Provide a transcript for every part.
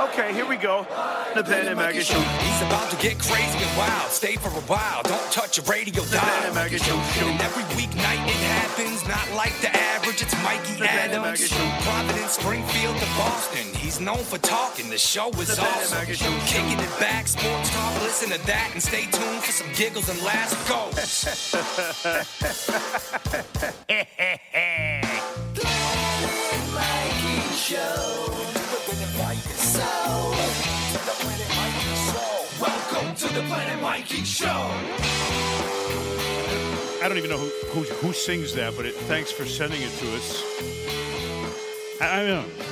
Okay, here we go. The Ben and Maggie Show. He's about to get crazy and wild. Stay for a while. Don't touch your radio Ben dial. and Maggie Show. And every weeknight it happens, not like the average. It's Mikey The Ben and Adams. Maggie Show. Providence, Springfield to Boston. He's known for talking. The show is The Ben and awesome. Maggie Show. Kicking it back, sports talk. Listen to that and stay tuned for some giggles and laughs. Go. Welcome to the Planet Mikey Show. I don't even know who, who who sings that, but it, thanks for sending it to us. I, I don't know.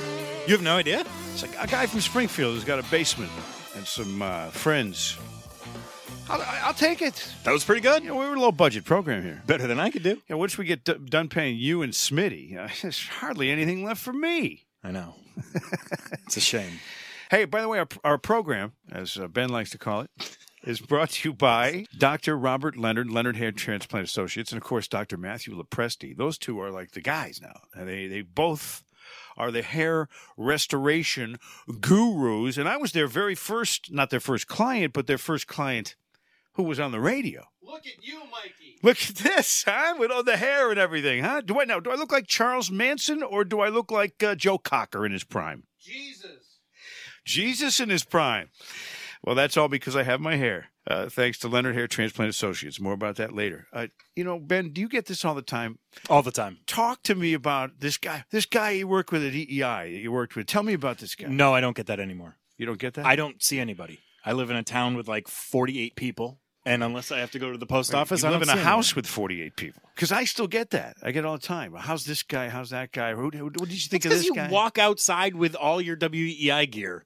You have no idea? It's like a guy from Springfield who's got a basement and some uh, friends. I'll, I'll take it. That was pretty good. You know, we were a low budget program here. Better than I could do. You know, once we get d- done paying you and Smitty, uh, there's hardly anything left for me. I know. it's a shame. Hey, by the way, our, our program, as uh, Ben likes to call it, is brought to you by Dr. Robert Leonard, Leonard Hair Transplant Associates, and of course, Dr. Matthew LoPresti. Those two are like the guys now. And They, they both are the hair restoration gurus. And I was their very first, not their first client, but their first client who was on the radio. Look at you, Mikey. Look at this, huh? With all the hair and everything, huh? Do I now? Do I look like Charles Manson or do I look like uh, Joe Cocker in his prime? Jesus. Jesus in his prime. Well, that's all because I have my hair. Uh, thanks to Leonard Hair Transplant Associates. More about that later. Uh, you know, Ben, do you get this all the time? All the time. Talk to me about this guy. This guy you worked with at EEI. You worked with. Tell me about this guy. No, I don't get that anymore. You don't get that. I don't see anybody. I live in a town with like 48 people, and unless I have to go to the post office, you I live in a house with 48 people. Because I still get that. I get it all the time. How's this guy? How's that guy? Who, who, what did you think of because this you guy? walk outside with all your WEEI gear.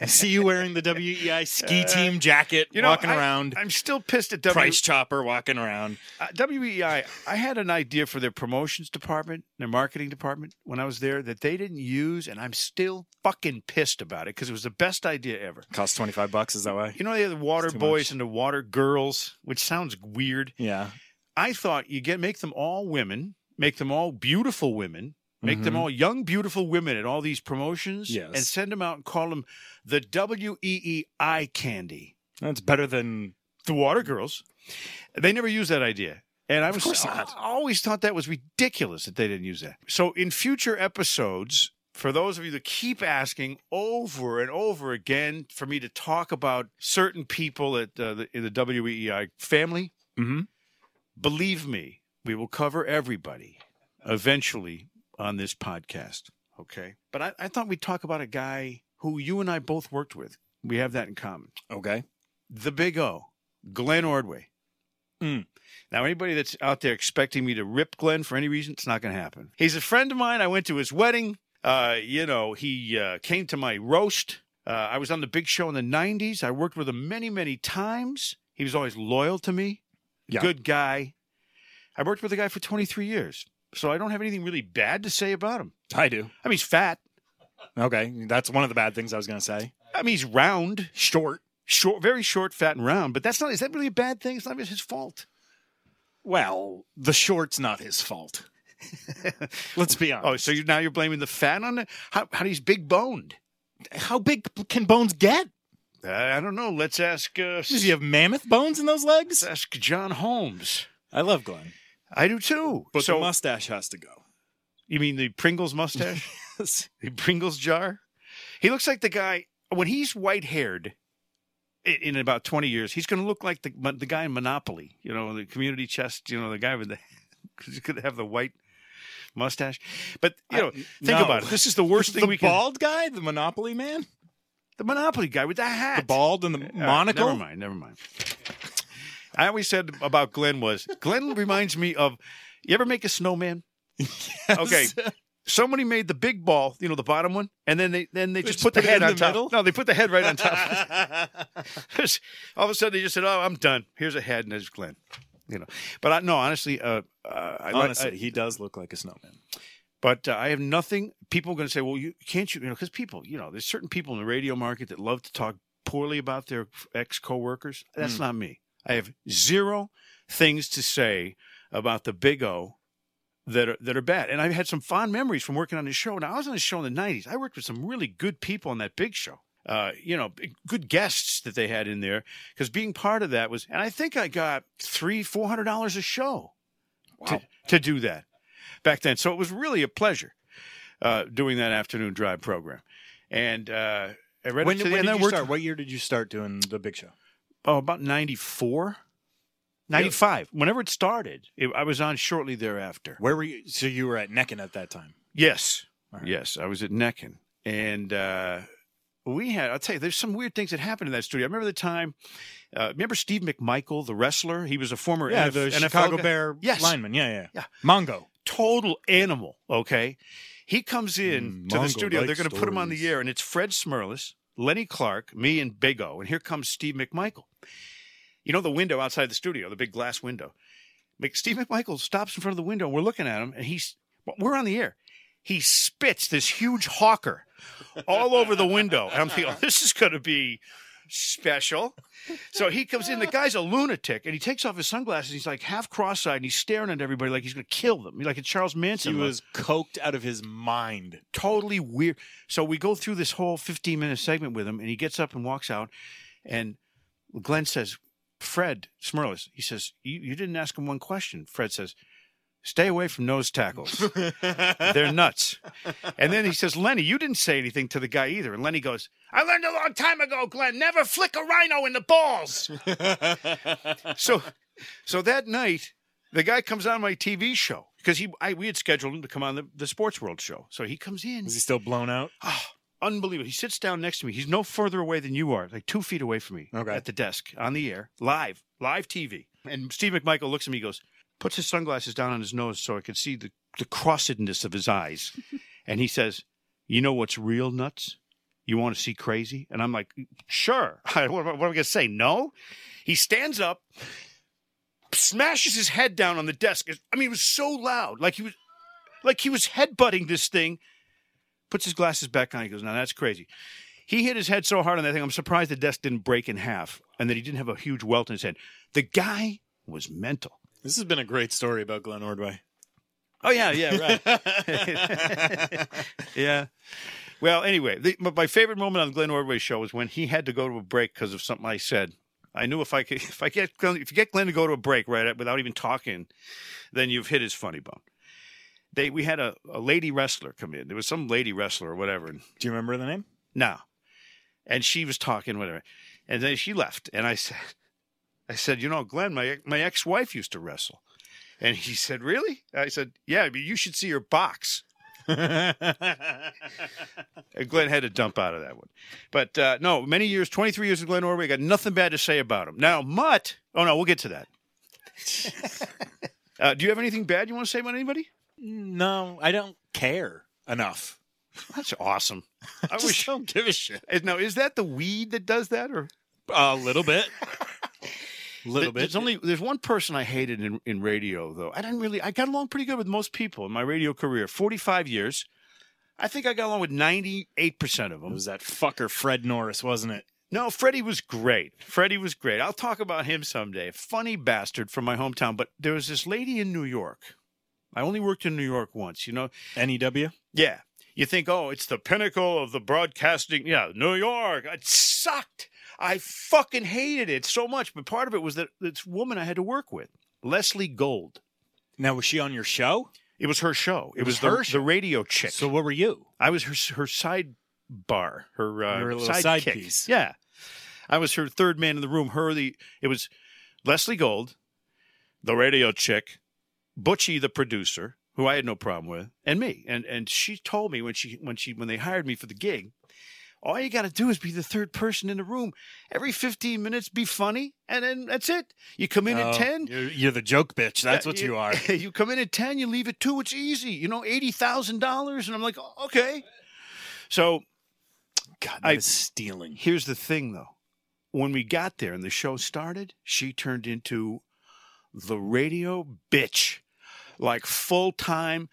I see you wearing the WEEI ski team jacket, Uh, You know, walking I- around. I'm still pissed at W- Price chopper walking around. Uh, WEEI, I had an idea for their promotions department, their marketing department when I was there that they didn't use, and I'm still fucking pissed about it because it was the best idea ever. Costs 25 bucks, is that why? You know, they have the water boys much. and the water girls, which sounds weird. Yeah. I thought you get make them all women, make them all beautiful women, make them Mhm. all young, beautiful women at all these promotions, Yes. and send them out and call them the WEEI eye candy. That's better than the water girls. They never use that idea. And I was. I always thought that was ridiculous that they didn't use that. So in future episodes, for those of you that keep asking over and over again for me to talk about certain people at uh, the, in the WEEI family, Mhm. Believe me, we will cover everybody eventually on this podcast. Okay. But I, I thought we'd talk about a guy who you and I both worked with. We have that in common okay. the big O, Glenn Ordway. Mm. Now, anybody that's out there expecting me to rip Glenn for any reason, it's not going to happen. He's a friend of mine. I went to his wedding. Uh, you know, he uh, came to my roast. Uh, I was on the big show in the 90s. I worked with him many, many times. He was always loyal to me. Yeah. Good guy. I worked with the guy for 23 years. So I don't have anything really bad to say about him. I do. I mean, he's fat. Okay. That's one of the bad things I was going to say. I mean, he's round, Short. short, very short, fat, and round. But that's not, is that really a bad thing? It's not even his fault. Well, the short's not his fault. Let's be oh, honest. Oh, so you now you're blaming the fat on it? How how he's big boned? how big can bones get? Uh, I don't know. Let's ask. Uh, Does he have mammoth bones in those legs? let's ask John Holmes. I love Glenn, I do too. but so the mustache has to go. you mean the Pringles mustache? the Pringles jar? He looks like the guy when he's white haired. In about twenty years, he's going to look like the the guy in Monopoly. You know, the community chest. You know, the guy with the because going to have the white mustache. But you know, think no. about it. This is the worst thing the we can. The bald guy, the Monopoly man, The Monopoly guy with the hat. the bald and the All right, monocle. never mind. Never mind. I always said about Glenn was Glenn reminds me of. You ever make a snowman? Okay. Somebody made the big ball, you know, the bottom one, and then they then they just, just put the put it head in on the top. middle? No, they put the head right on top. All of a sudden, they just said, "Oh, I'm done. Here's a head, and there's Glenn." You know, but I, no, honestly, uh, uh, I, like- Honestly, I- he does look like a snowman. But uh, I have nothing. People are going to say, "Well, you can't you?" You know, because people, you know, there's certain people in the radio market that love to talk poorly about their ex coworkers. That's Mm. not me. I have zero things to say about the Big O, that are that are bad. And I've had some fond memories from working on the show. Now I was on the show in the '90s. I worked with some really good people on that big show. Uh, you know, good guests that they had in there because being part of that was, and I think I got three, four hundred dollars a show to, to do that back then. So it was really a pleasure uh, doing that afternoon drive program. And uh, I read When, it to when the, did you start? What year did you start doing the big show? oh, about 94, 95. Whenever it started, it, I was on shortly thereafter. Where were you? So you were at Necken at that time. Yes. Right. Yes. I was at Necken. And uh, we had, I'll tell you, there's some weird things that happened in that studio. I remember the time, uh, remember Steve McMichael, the wrestler? He was a former Yeah, the NFL Chicago. Bear Yes. lineman. Yeah, yeah, Yeah. Mongo. Total animal. Okay, he comes in Mm, to the studio. They're going to put him on the air, and it's Fred Smerlas, Lenny Clarke, me, and Big O. And here comes Steve McMichael. You know the window outside the studio, the big glass window. Steve McMichael stops in front of the window, and we're looking at him, and he's we're on the air. He spits this huge hawker all over the window, and I'm thinking, oh, this is going to be special. So he comes in. The guy's a lunatic, and he takes off his sunglasses. He's like half cross-eyed, and he's staring at everybody like he's going to kill them, like a Charles He Manson. look. was coked out of his mind. totally weird. So we go through this whole 15-minute segment with him, and he gets up and walks out, and Glenn says, "Fred Smerlas," he says, "You, you didn't ask him one question." Fred says. Stay away from nose tackles. They're nuts. And then he says, Lenny, you didn't say anything to the guy either. And Lenny goes, I learned a long time ago, Glenn, never flick a rhino in the balls. so so that night, the guy comes on my TV show because he I, we had scheduled him to come on the, the Sports World show. So he comes in. Is he still blown out? Oh, unbelievable. He sits down next to me. He's no further away than you are, like two feet away from me Okay. at the desk on the air, live, live TV. And Steve McMichael looks at me, he goes, puts his sunglasses down on his nose so I could see the, the crossedness of his eyes. and he says, You know what's real nuts? You want to see crazy? And I'm like, Sure. what, am I- what am I going to say? No? He stands up, smashes his head down on the desk. I mean, it was so loud. Like he was like he was headbutting this thing puts his glasses back on. He goes, "Now that's crazy." He hit his head so hard on that thing. I'm surprised the desk didn't break in half, and that he didn't have a huge welt in his head. The guy was mental. This has been a great story about Glenn Ordway. Oh yeah, yeah, right. yeah. Well, anyway, the, my- favorite moment on the Glenn Ordway show was when he had to go to a break because of something I said. I knew if I could, if I get Glenn, if you get Glenn to go to a break right without even talking, then you've hit his funny bone. They we had a, a lady wrestler come in. There was some lady wrestler or whatever, and Do you remember the name? no. And she was talking, whatever. And then she left. And I said, I said, you know, Glenn, my my ex wife used to wrestle. And he said, Really? I said, Yeah, but you should see her box. And Glenn had to dump out of that one. But uh, no, many years, 23 years of Glenn Ordway, got nothing bad to say about him. Now, Mutt, oh no, we'll get to that. uh, do you have anything bad you want to say about anybody? no, I don't care enough. That's awesome. I wish. don't give a shit. Now, is that the weed that does that, or A little bit. Little bit. There's only there's one person I hated in, in radio though. I didn't really I got along pretty good with most people in my radio career. 45 years. I think I got along with 98% of It them. was that fucker Fred Norris, wasn't it? No, Freddie was great. Freddie was great. I'll talk about him someday. Funny bastard from my hometown, but there was this lady in New York. I only worked in New York once, you know. NEW. Yeah. You think, oh, it's the pinnacle of the broadcasting. Yeah, New York. It sucked. I fucking hated it so much. But part of it was that this woman I had to work with, Leslie Gold. Now was she on your show? It was her show. It, It was, was the, show? the radio chick. So what were you? I was her her side bar, her uh, little side side piece. Yeah, I was her third man in the room. Her the it was Leslie Gold, the radio chick, Butchie the producer, who I had no problem with, and me. And and she told me when she when she when they hired me for the gig, all you got to do is be the third person in the room. Every fifteen minutes, be funny, and then that's it. You come in Oh, at ten. You're, you're the joke bitch. That's Yeah, what you are. you come in at 10, you leave at 2, it's easy. You know, $80,000. And I'm like, "Oh, okay. So God, I- that is stealing. here's the thing, though. When we got there and the show started, she turned into the radio bitch, like full time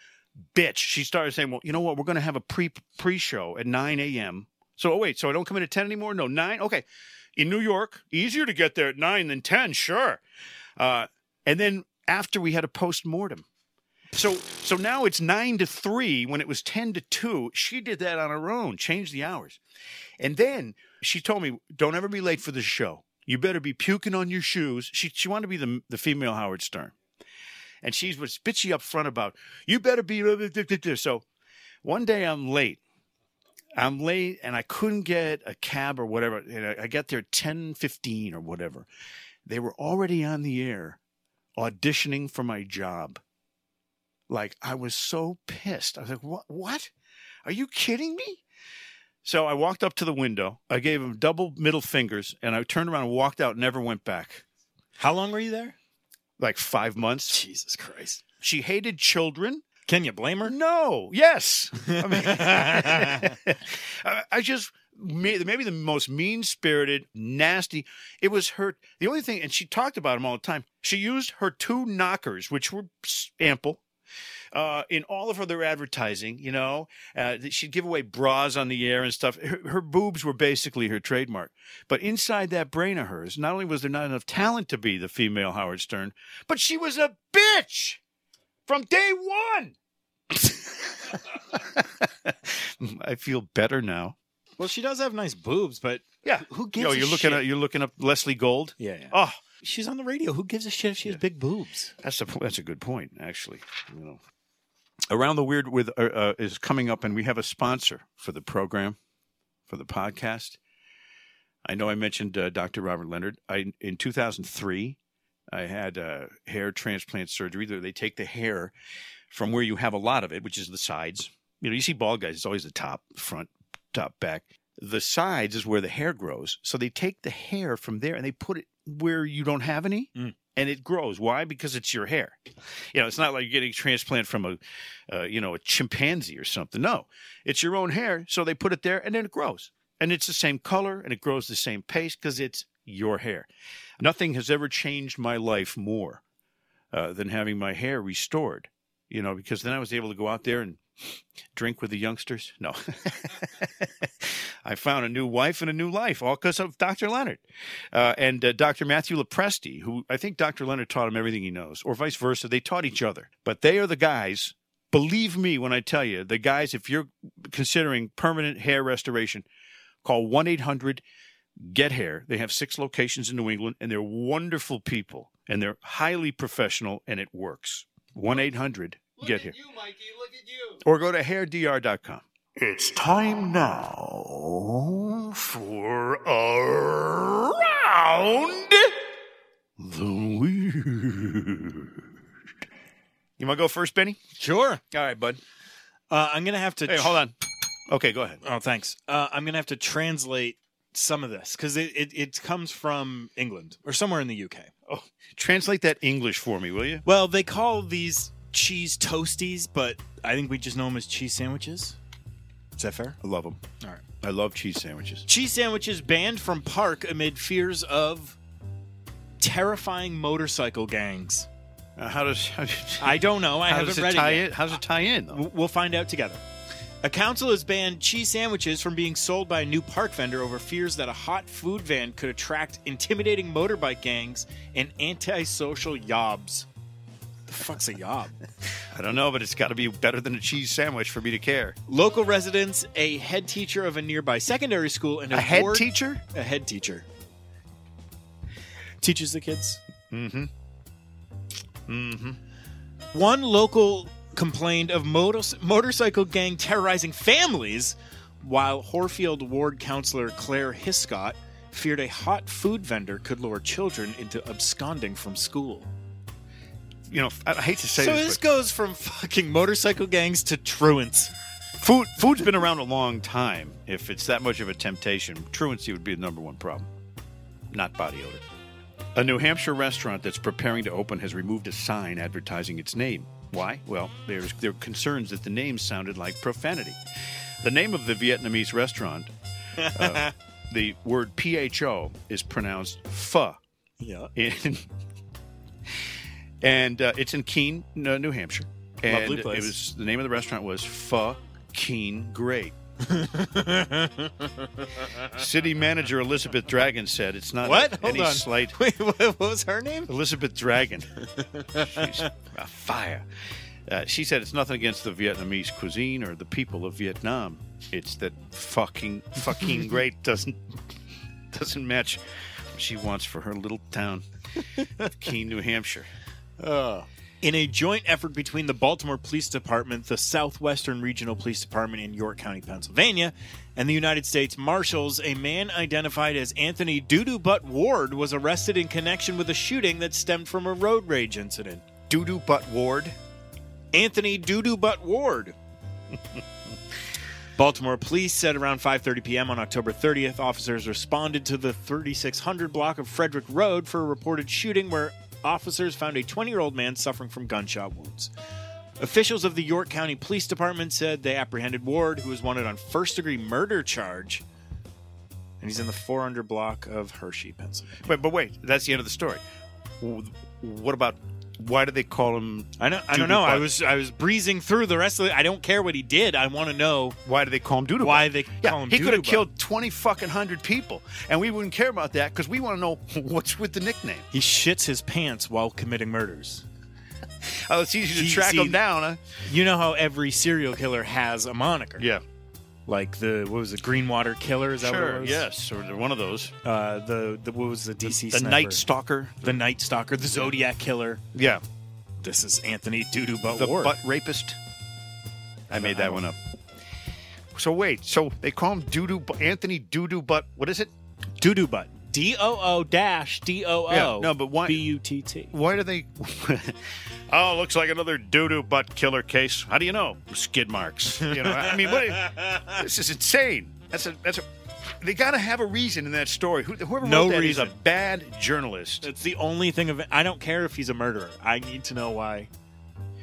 bitch. She started saying, well, you know what? We're going to have a pre pre show at 9 a.m. So, oh, wait, so I don't come in at 10 anymore? No, 9? Okay. In New York, easier to get there at 9 than 10, sure. Uh, and then after we had a post mortem, So so now it's nine to three when it was ten to two. She did that on her own, changed the hours. And then she told me, Don't ever be late for the show. You better be puking on your shoes. She she wanted to be the the female Howard Stern. And she was bitchy up front about, you better be so one day I'm late. I'm late and I couldn't get a cab or whatever. And I- I got there at 10 15 or whatever. They were already on the air auditioning for my job. Like I was so pissed. I was like, "What? What? Are you kidding me?" So I walked up to the window. I gave him double middle fingers, and I turned around and walked out. Never went back. How long were you there? Like five months. Jesus Christ. She hated children. Can you blame her? No. Yes. I mean, I just may- maybe the most mean spirited, nasty. It was her. The only thing, and she talked about him all the time. She used her two knockers, which were ample. Uh, in all of her other advertising, you know, uh, she'd give away bras on the air and stuff. Her, her boobs were basically her trademark. But inside that brain of hers, not only was there not enough talent to be the female Howard Stern, but she was a bitch from day one. I feel better now. Well, she does have nice boobs, but Yeah. who gives Yo, you're looking shit? at you're looking up Leslie Gold. Yeah, yeah. Oh, She's on the radio. Who gives a shit if she has big boobs? that's a that's a good point, actually. You know, around the weird with uh, uh, is coming up, and we have a sponsor for the program, for the podcast. I know I mentioned uh, Dr. Robert Leonard. I in 2003, I had uh, hair transplant surgery. They they take the hair from where you have a lot of it, which is the sides. You know, you see bald guys; it's always the top, front, top, back. The sides is where the hair grows. So they take the hair from there and they put it where you don't have any, Mm. and it grows. Why? Because it's your hair. You know, it's not like you're getting a transplant from a, uh, you know, a chimpanzee or something. No, it's your own hair. So they put it there, and then it grows, and it's the same color, and it grows the same pace because it's your hair. Nothing has ever changed my life more uh, than having my hair restored. You know, because then I was able to go out there and drink with the youngsters. No, I found a new wife and a new life, all because of Dr. Leonard uh, and uh, Dr. Matthew LoPresti, who I think Dr. Leonard taught him everything he knows, or vice versa. They taught each other, but they are the guys. Believe me when I tell you, the guys. If you're considering permanent hair restoration, call one eight hundred Get Hair. They have six locations in New England, and they're wonderful people, and they're highly professional, and it works. One eight hundred Get Hair you, Mikey. Look at you. or go to hairdr.com. It's time now for a round the Weird. You want to go first, Benny? Sure. All right, bud. Uh, I'm gonna have to. Hey, hold on. Okay, go ahead. Oh, thanks. Uh, I'm gonna have to translate some of this because it, it it comes from England or somewhere in the UK. Oh, translate that English for me, will you? Well, they call these cheese toasties, but I think we just know them as cheese sandwiches. Is that fair? I love them. All right. I love cheese sandwiches. Cheese sandwiches banned from park amid fears of terrifying motorcycle gangs. Uh, how does how, I don't know. I haven't read tie it yet. How does it tie in? Though? We'll find out together. A council has banned cheese sandwiches from being sold by a new park vendor over fears that a hot food van could attract intimidating motorbike gangs and antisocial yobs. The fuck's a yob? I don't know, but it's got to be better than a cheese sandwich for me to care. Local residents, a head teacher of a nearby secondary school, and A head ward- teacher? a head teacher teaches the kids. Mm-hmm. Mm-hmm. One local complained of motor- motorcycle gang terrorizing families, while Horfield Ward Councillor Claire Hiscott feared a hot food vendor could lure children into absconding from school. You know, I hate to say so this, this but goes from fucking motorcycle gangs to truants. food food's been around a long time. If it's that much of a temptation, truancy would be the number one problem, not body odor. A New Hampshire restaurant that's preparing to open has removed a sign advertising its name. Why? Well, there's there are concerns that the name sounded like profanity. The name of the Vietnamese restaurant, uh, the word "pho" is pronounced "pho." Yeah. in and uh, it's in Keene, New Hampshire. And Lovely place. It was the name of the restaurant was Pho Keene Great. City manager Elizabeth Dragon said it's not What? Hold any on. slight. Wait, what was her name? Elizabeth Dragon. She's a fire. Uh, she said it's nothing against the Vietnamese cuisine or the people of Vietnam. It's that fucking fucking great doesn't doesn't match what she wants for her little town, Keene, New Hampshire. In a joint effort between the Baltimore Police Department, the Southwestern Regional Police Department in York County, Pennsylvania, and the United States Marshals, a man identified as Anthony Doodoo Butt Ward was arrested in connection with a shooting that stemmed from a road rage incident. Doodoo Butt Ward. Anthony Doodoo Butt Ward. Baltimore police said around 5:30 p.m. on October 30th, officers responded to the 3600 block of Frederick Road for a reported shooting where officers found a 20-year-old man suffering from gunshot wounds. Officials of the York County Police Department said they apprehended Ward, who was wanted on first-degree murder charge, and he's in the 400 block of Hershey, Pennsylvania. Wait, but wait, that's the end of the story. What about why do they call him? I know. I don't know. I was I was breezing through the rest of it. I don't care what he did. I want to know Why do they call him Doodoo? why Butt? they Yeah, call him. he could have killed twenty fucking hundred people, and we wouldn't care about that because we want to know what's with the nickname. He shits his pants while committing murders. Oh, it's easy to See- track see- him down, huh? You know how every serial killer has a moniker. Yeah, Like the what was it, Green River Killer? Is that what it was? yes, or one of those. Uh, the the what was the DC The sniper? Night Stalker. the Night Stalker, the Zodiac Killer. Yeah, This is Anthony Doodoo Butt the Ward. butt rapist. I made that one up. So wait, so they call him Doodoo, Anthony Doodoo Butt. What is it? Doodoo Butt. D O O dash D O O. Yeah, no, but why- B U T T. Why do they? oh, looks like another doodoo butt killer case. How do you know? Skid marks. You know, I mean, what? This is insane. That's a that's a. They got to have a reason in that story. Who- Whoever No wrote that is reason. He's a bad journalist. It's the only thing of. I don't care if he's a murderer. I need to know why.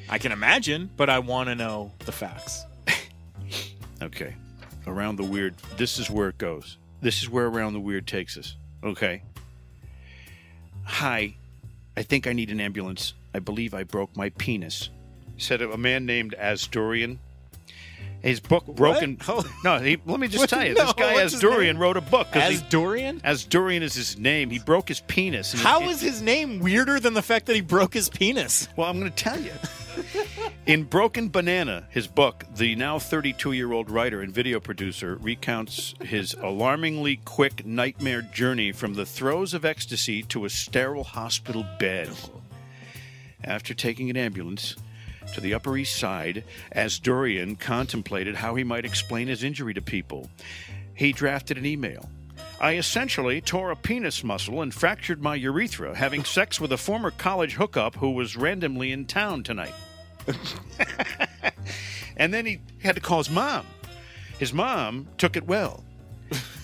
I can imagine, but I want to know the facts. Okay, around the weird. This is where it goes. This is where around the weird takes us. Okay. Hi, I think I need an ambulance. I believe I broke my penis. Said a man named Asdurian. His book Broken. Hold- No, he, let me just What? tell you. No, this guy what's his Asdurian name? wrote a book. As he- Dorian? Is his name. He broke his penis. and How it- is his name weirder than the fact that he broke his penis? Well, I'm going to tell you. In Broken Banana, his book, the now 32 year old writer and video producer recounts his alarmingly quick nightmare journey from the throes of ecstasy to a sterile hospital bed. After taking an ambulance to the Upper East Side, as Dorian contemplated how he might explain his injury to people, he drafted an email. I essentially tore a penis muscle and fractured my urethra having sex with a former college hookup who was randomly in town tonight. and then he had to call his mom. His mom took it well.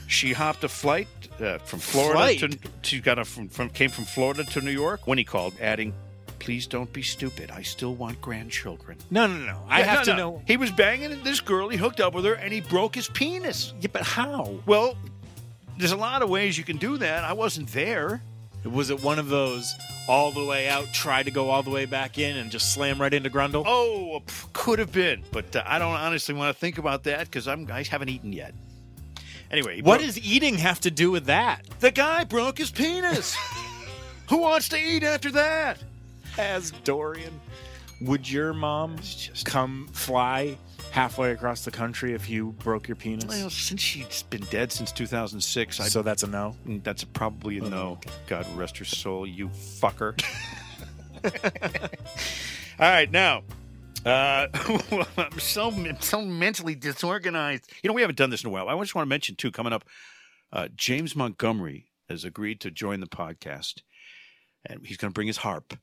She hopped a flight uh, from Florida to Flight? she got a from, from came from Florida to New York when he called, adding, "Please don't be stupid. I still want grandchildren." No, no, no. I Yeah, have no, to no. know. He was banging this girl. He hooked up with her, and he broke his penis. Yeah, but how? Well, there's a lot of ways you can do that. I wasn't there. Was it one of those all the way out, try to go all the way back in, and just slam right into Grundle? Oh, could have been, but uh, I don't honestly want to think about that because I'm I haven't eaten yet. Anyway, what broke- does eating have to do with that? the guy broke his penis? Who wants to eat after that? As Dorian, would your mom just- come fly halfway across the country if you broke your penis? Well, since she's been dead since 2006, I, so that's a no. that's probably a no. God rest her soul, you fucker. All right, now. Uh, I'm so I'm so mentally disorganized. You know, we haven't done this in a while. I just want to mention too. Coming up, uh, James Montgomery has agreed to join the podcast, and he's going to bring his harp.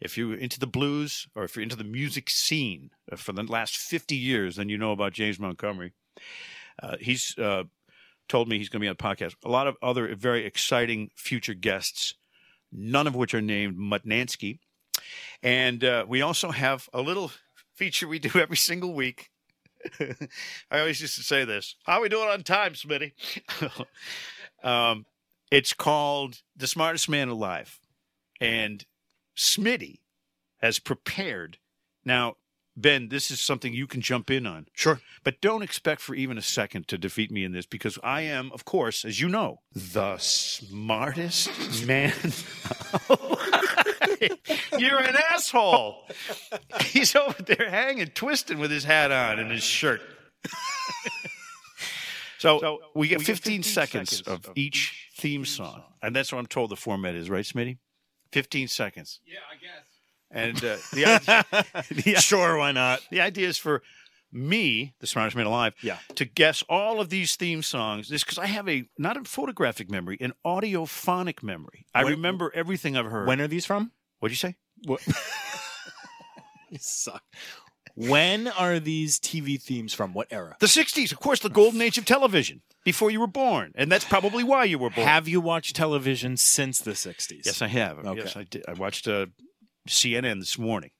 If you're into the blues or if you're into the music scene uh, for the last 50 years, then you know about James Montgomery. Uh, he's uh, told me he's going to be on the podcast. A lot of other very exciting future guests, none of which are named Mutnansky. And uh, we also have a little feature we do every single week. I always used to say this. How are we doing on time, Smitty? um, it's called The Smartest Man Alive. And Smitty has prepared. Now, Ben, this is something you can jump in on. Sure. But don't expect for even a second to defeat me in this because I am, of course, as you know, the smartest man. You're an asshole. He's over there hanging, twisting with his hat on and his shirt. so, we get 15, seconds, of each theme song. And that's what I'm told the format is, right, Smitty? 15 seconds. Yeah, I guess. And uh, the, idea, the, Sure, why not? the idea is for me, the smartest man alive, Yeah. to guess all of these theme songs. This because I have a not a photographic memory, an audiophonic memory. I When- remember everything I've heard. When are these from? What'd you say? What? you suck. When are these TV themes from? What era? The 60s, of course, the golden age of television, before you were born. And that's probably why you were born. Have you watched television since the 60s? yes, I have. Okay. Yes, I did. I watched uh, CNN this morning.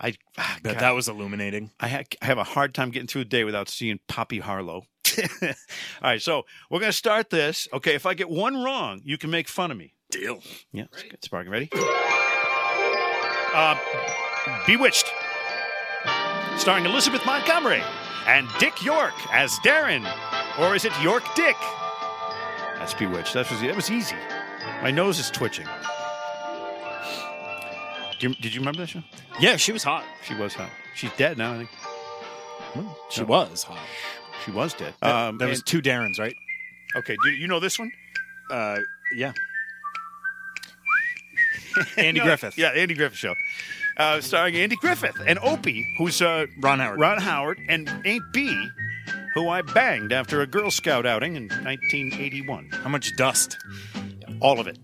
I, ah, Bet God, that was illuminating. I, ha- I have a hard time getting through the day without seeing Poppy Harlow. All right, so we're going to start this. Okay, if I get one wrong, you can make fun of me. Deal. Yeah, let's Sparking ready. Uh, Bewitched, starring Elizabeth Montgomery and Dick York as Darrin, or is it York Dick? That's Bewitched. That was that was easy. My nose is twitching. Do you, did you remember that show? Yeah, she was hot. She was hot. She's dead now. I think She No. was hot. she was dead. Um, there was and- two Darrins, right? okay. Do you know this one? Uh, yeah. Andy No, Griffith. Yeah, Andy Griffith show. Uh, starring Andy Griffith and Opie, who's uh, Ron Howard. Ron Howard, and Aunt Bee, who I banged after a Girl Scout outing in 1981. How much dust? All of it.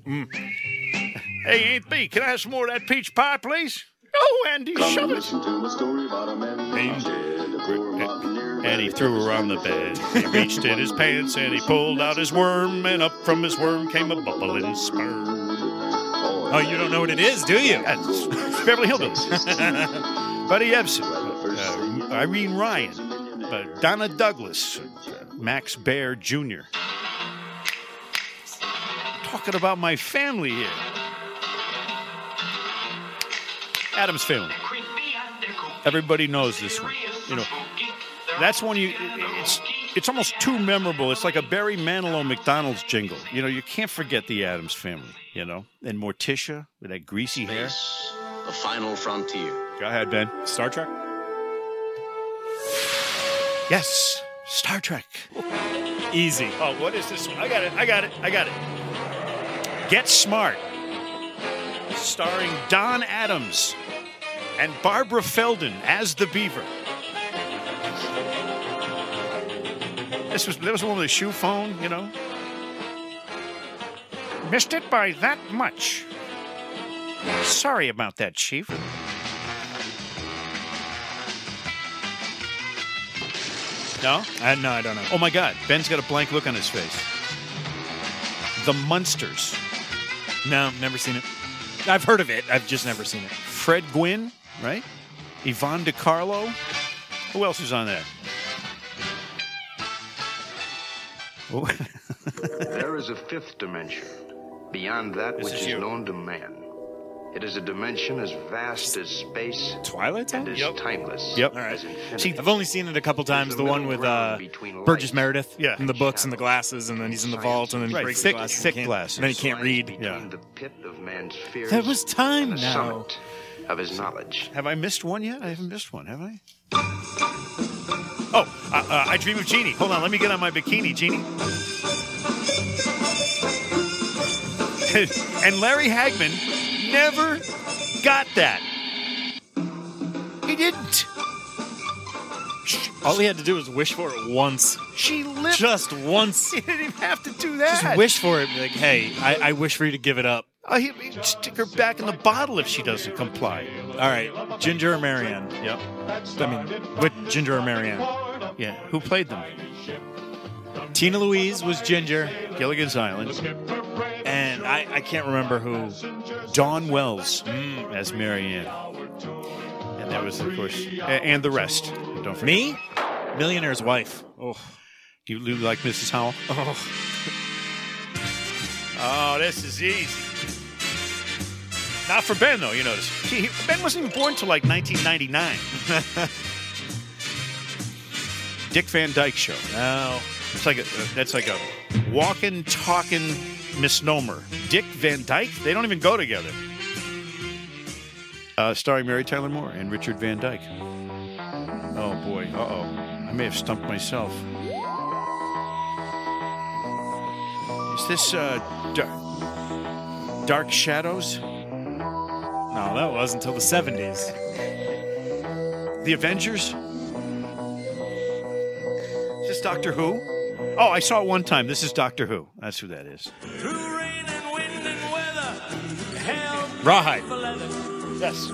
Hey, Aunt Bee, can I have some more of that peach pie, please? Oh, Andy, shove it. Listen to a story about a man named Jed, a poor mountaineer. And he threw her on the bed. He reached in his pants and he pulled out his worm, and up from his worm came a bubbling sperm. Oh, you don't know what it is, do you? That's Beverly Hillbillies. Buddy Ebsen, uh, Irene Ryan, uh, Donna Douglas, uh, Max Baer Jr. Talking about my family here. Addams family. Everybody knows this one. You know, that's one you. It's it's almost too memorable. It's like a Barry Manilow McDonald's jingle. You know, you can't forget the Addams family. You know, and Morticia with that greasy hair. The final frontier. Go ahead, Ben. Star Trek? Yes, Star Trek. Easy. Oh, what is this one? I got it. I got it. I got it. Get Smart, starring Don Adams and Barbara Feldon as the Beaver. This was that was one with a shoe phone, you know. Missed it by that much. Sorry about that, Chief. No? Uh, no, I don't know. Oh my God, Ben's got a blank look on his face. The Munsters. No, never seen it. I've heard of it. I've just never seen it. Fred Gwynne, right? Yvonne De Carlo. Who else is on that? There is a fifth dimension, beyond that This which is is known to man. It is a dimension as vast as space Twilight and Zone? as Yep. timeless Yep. as All. See, I've only seen it a couple times. The one with uh, Burgess Meredith. Yeah. And the books and the glasses, and then he's in the vault, and then he Right, breaks thick- the glasses. thick glasses. And then he can't read. Yeah. the pit of man's fears There was time now. of his knowledge. have I missed one yet? I haven't missed one, have I? Oh, uh, uh, I Dream of Jeannie. Hold on, let me get on my bikini, Jeannie. and Larry Hagman never got that. He didn't. All he had to do was wish for it once. She lived. Just once. he didn't even have to do that. Just wish for it. Be Like, hey, I, I wish for you to give it up. Uh, he, he'd stick her back in the bottle if she doesn't comply. All right, Ginger or Mary Ann? Yep. I mean, with Ginger or Mary Ann? Yeah. Who played them? Tina Louise was Ginger, Gilligan's Island. and I, I can't remember who. Dawn Wells mm, as Mary Ann. And there was, of course, a- and the rest. Don't forget. Me? Millionaire's wife. Oh. Do you, like Mrs. Howell? oh. Oh, this is easy. Not for Ben, though, you notice. He- Ben wasn't even born till like 1999. Dick Van Dyke Show. No. It's like a, that's like a walking, talking misnomer. Dick Van Dyke? They don't even go together. uh, starring Mary Tyler Moore and Richard Van Dyke. Oh boy, uh oh, I may have stumped myself. Is this uh, Dar- Dark Shadows? No, that was until the 70s. The Avengers? Is this Doctor Who? Oh, I saw it one time. This is Doctor Who. That's who that is. Rawhide. Yes.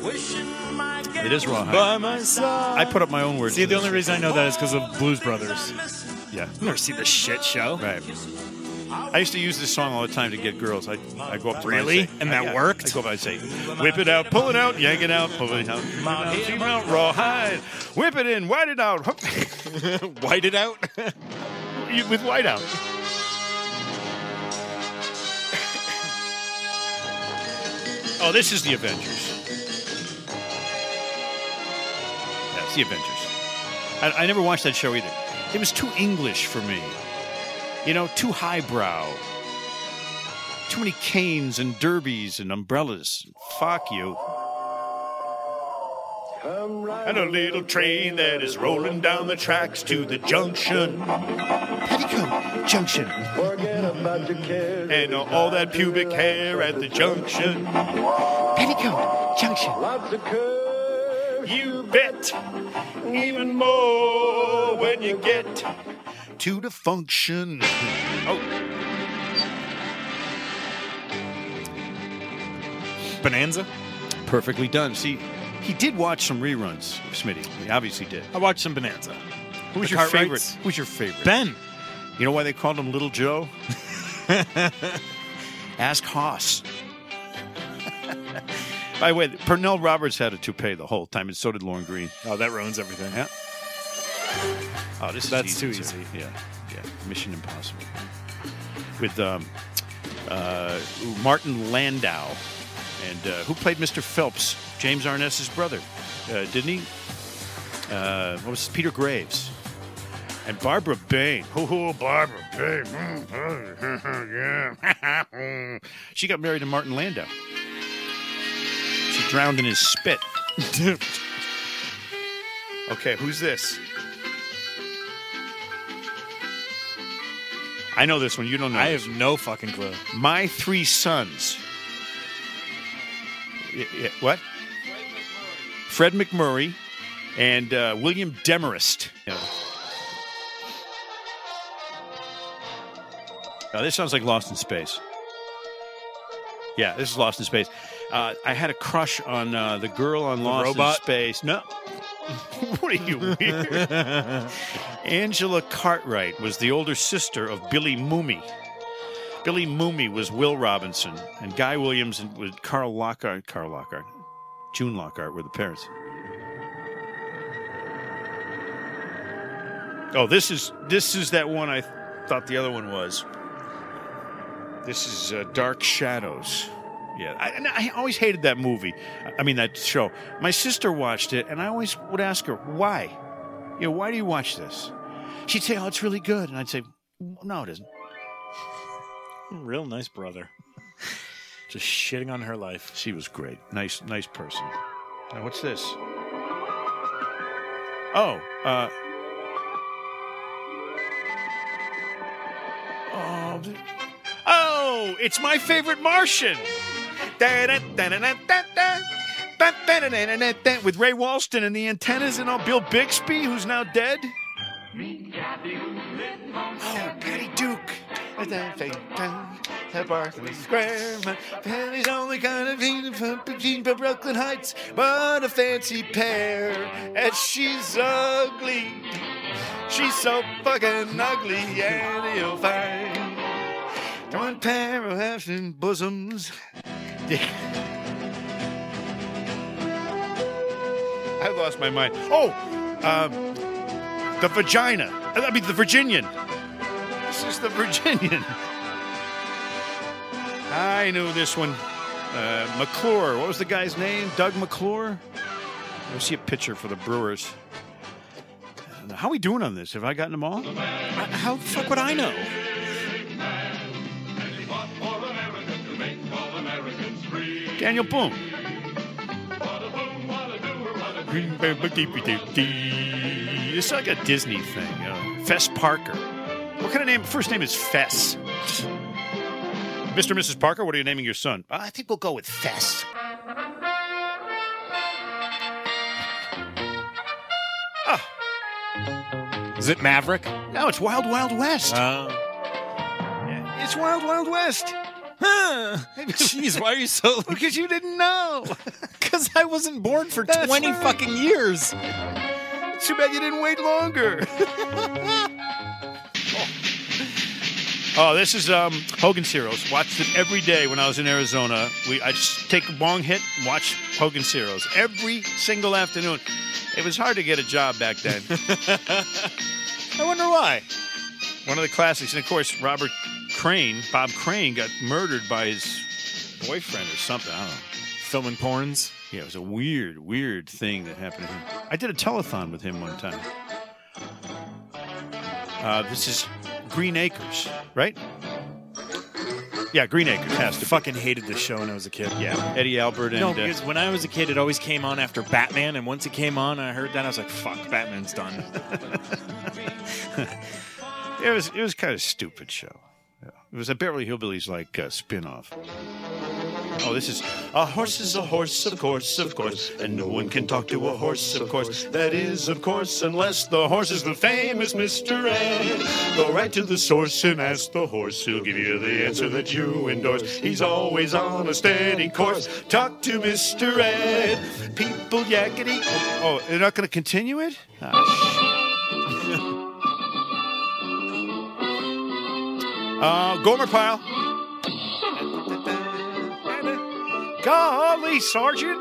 It is Rawhide. By my side. I put up my own words. See, for the this. only reason I know that is because of Blues Brothers. Yeah. You never see the shit show. Right. I used to use this song all the time to get girls. I I go up to Really? and, say, And that yeah, worked? I go up and say, whip it out, pull it out, yank it out, pull it out, keep it out, rawhide, whip it in, white it out, White it out. With white out. Oh, this is the Avengers. That's the Avengers. I, I never watched that show either. It was too English for me. You know, too highbrow. Too many canes and derbies and umbrellas. Fuck you. And a little train that is rolling down the tracks to the junction. Petticoat Junction. Forget about your cares. And all that pubic hair at the junction. Petticoat Junction. Lots of curves. You bet. Even more when you get to the function. Oh, Bonanza. perfectly done. See, he did watch some reruns, Smitty. He obviously did. I watched some Bonanza. Who was The your favorite? Cartwrights? Who's your favorite? Ben. You know why they called him Little Joe? Ask Hoss. By the way, Pernell Roberts had a toupee the whole time, and so did Lorne Greene. Oh, that ruins everything. Yeah. Oh, this is That's easy, too too. easy. Yeah, yeah. Mission Impossible. With um, uh, Martin Landau, and uh, who played Mr. Phelps? James Arness's brother, uh, didn't he? Uh, what was Peter Graves? And Barbara Bain. Oh, Barbara Bain. yeah. she got married to Martin Landau. She drowned in his spit. okay, who's this? I know this one. You don't know. I this have no fucking clue. my Three Sons. Y- y- what? Fred MacMurray and uh, William Demarest. Yeah. Now, this sounds like Lost in Space. Yeah, this is Lost in Space. Uh, I had a crush on uh, the girl on Lost robot? in Space. No. what are you weird? Angela Cartwright was the older sister of Billy Mumy. Billy Mumy was Will Robinson, and Guy Williams and with Carl Lockhart, Carl Lockhart, June Lockhart were the parents. Oh, this is this is that one I thought the other one was. This is uh, Dark Shadows. Yeah, I, I always hated that movie. I mean that show. My sister watched it, and I always would ask her why. You know, why do you watch this? She'd say, "Oh, it's really good," and I'd say, "No, it isn't." Real nice brother. Just shitting on her life. She was great. Nice, nice person. Now, what's this? Oh, uh. Oh, th- oh, it's my favorite Martian. With Ray Walston and the antennas and all. Bill Bixby, who's now dead. At Barclays Square, my family's only kind of between Brooklyn Heights, but a fancy pair. And she's ugly. She's so fucking ugly, and you'll find one pair of half-in bosoms. I lost my mind. Oh, um, the vagina. I mean, the Virginian. This is the Virginian. I knew this one. Uh, McClure. What was the guy's name? Doug McClure? Let's see a picture for the Brewers. Uh, How are we doing on this? Have I gotten them all? I- How the fuck would I know? Daniel Boone. It's like a Disney thing. Uh, Fess Parker. What kind of name? First name is Fess. Mr. and Mrs. Parker, what are you naming your son? I think we'll go with Fess. Is it Maverick? No, it's Wild Wild West. Uh, it's Wild Wild West. huh. Jeez, why are you so? Because you didn't know. Because I wasn't born for That's twenty right. fucking years. Too bad you didn't wait longer. Oh, this is um, Hogan's Heroes. Watched it every day when I was in Arizona. We I just take a long hit and watch Hogan's Heroes every single afternoon. It was hard to get a job back then. I wonder why. One of the classics, and of course Robert Crane, Bob Crane, got murdered by his boyfriend or something. I don't know. Filming porns. Yeah, it was a weird, weird thing that happened to him. I did a telethon with him one time. Uh, this is Green Acres, right? Yeah, Green Acres has to. be. Fucking hated this show when I was a kid. Yeah, Eddie Albert and No, uh, because when I was a kid, it always came on after Batman, and once it came on, I heard that I was like, "Fuck, Batman's done." it was it was kind of stupid show. Yeah. It was a Beverly Hillbillies like uh, spin-off. Oh, this is a horse is a horse, of course, of course, and no one can talk to a horse, of course. That is, of course, unless the horse is the famous Mr. Ed. Go right to the source and ask the horse; he'll give you the answer that you endorse. He's always on a steady course. Talk to Mr. Ed. People yakety. Oh, oh they're not going to continue it. Ah, Uh, Gomer Pyle. Golly, Sergeant,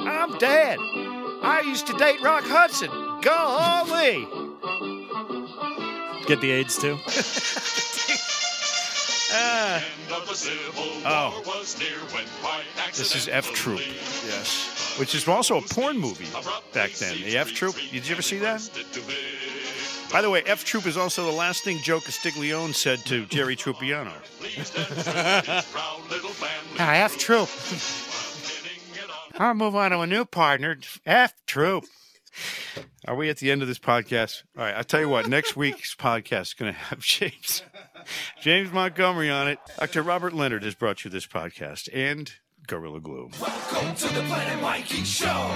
I'm dead. I used to date Rock Hudson. Golly. Get the AIDS too. End of the Civil Oh. War was near when quite this is F Troop. Yes. Which is also a porn movie back then. The F Troop. Did you ever see that? By the way, F Troop is also the last thing Joe Castiglione said to Jerry Trupiano. Ah, F Troop. I'll move on to a new partner. F Troop. Are we at the end of this podcast? All right, I'll tell you what, next week's podcast is going to have James James Montgomery on it. Dr. Robert Leonard has brought you this podcast and Gorilla Glue. Welcome to the Planet Mikey Show.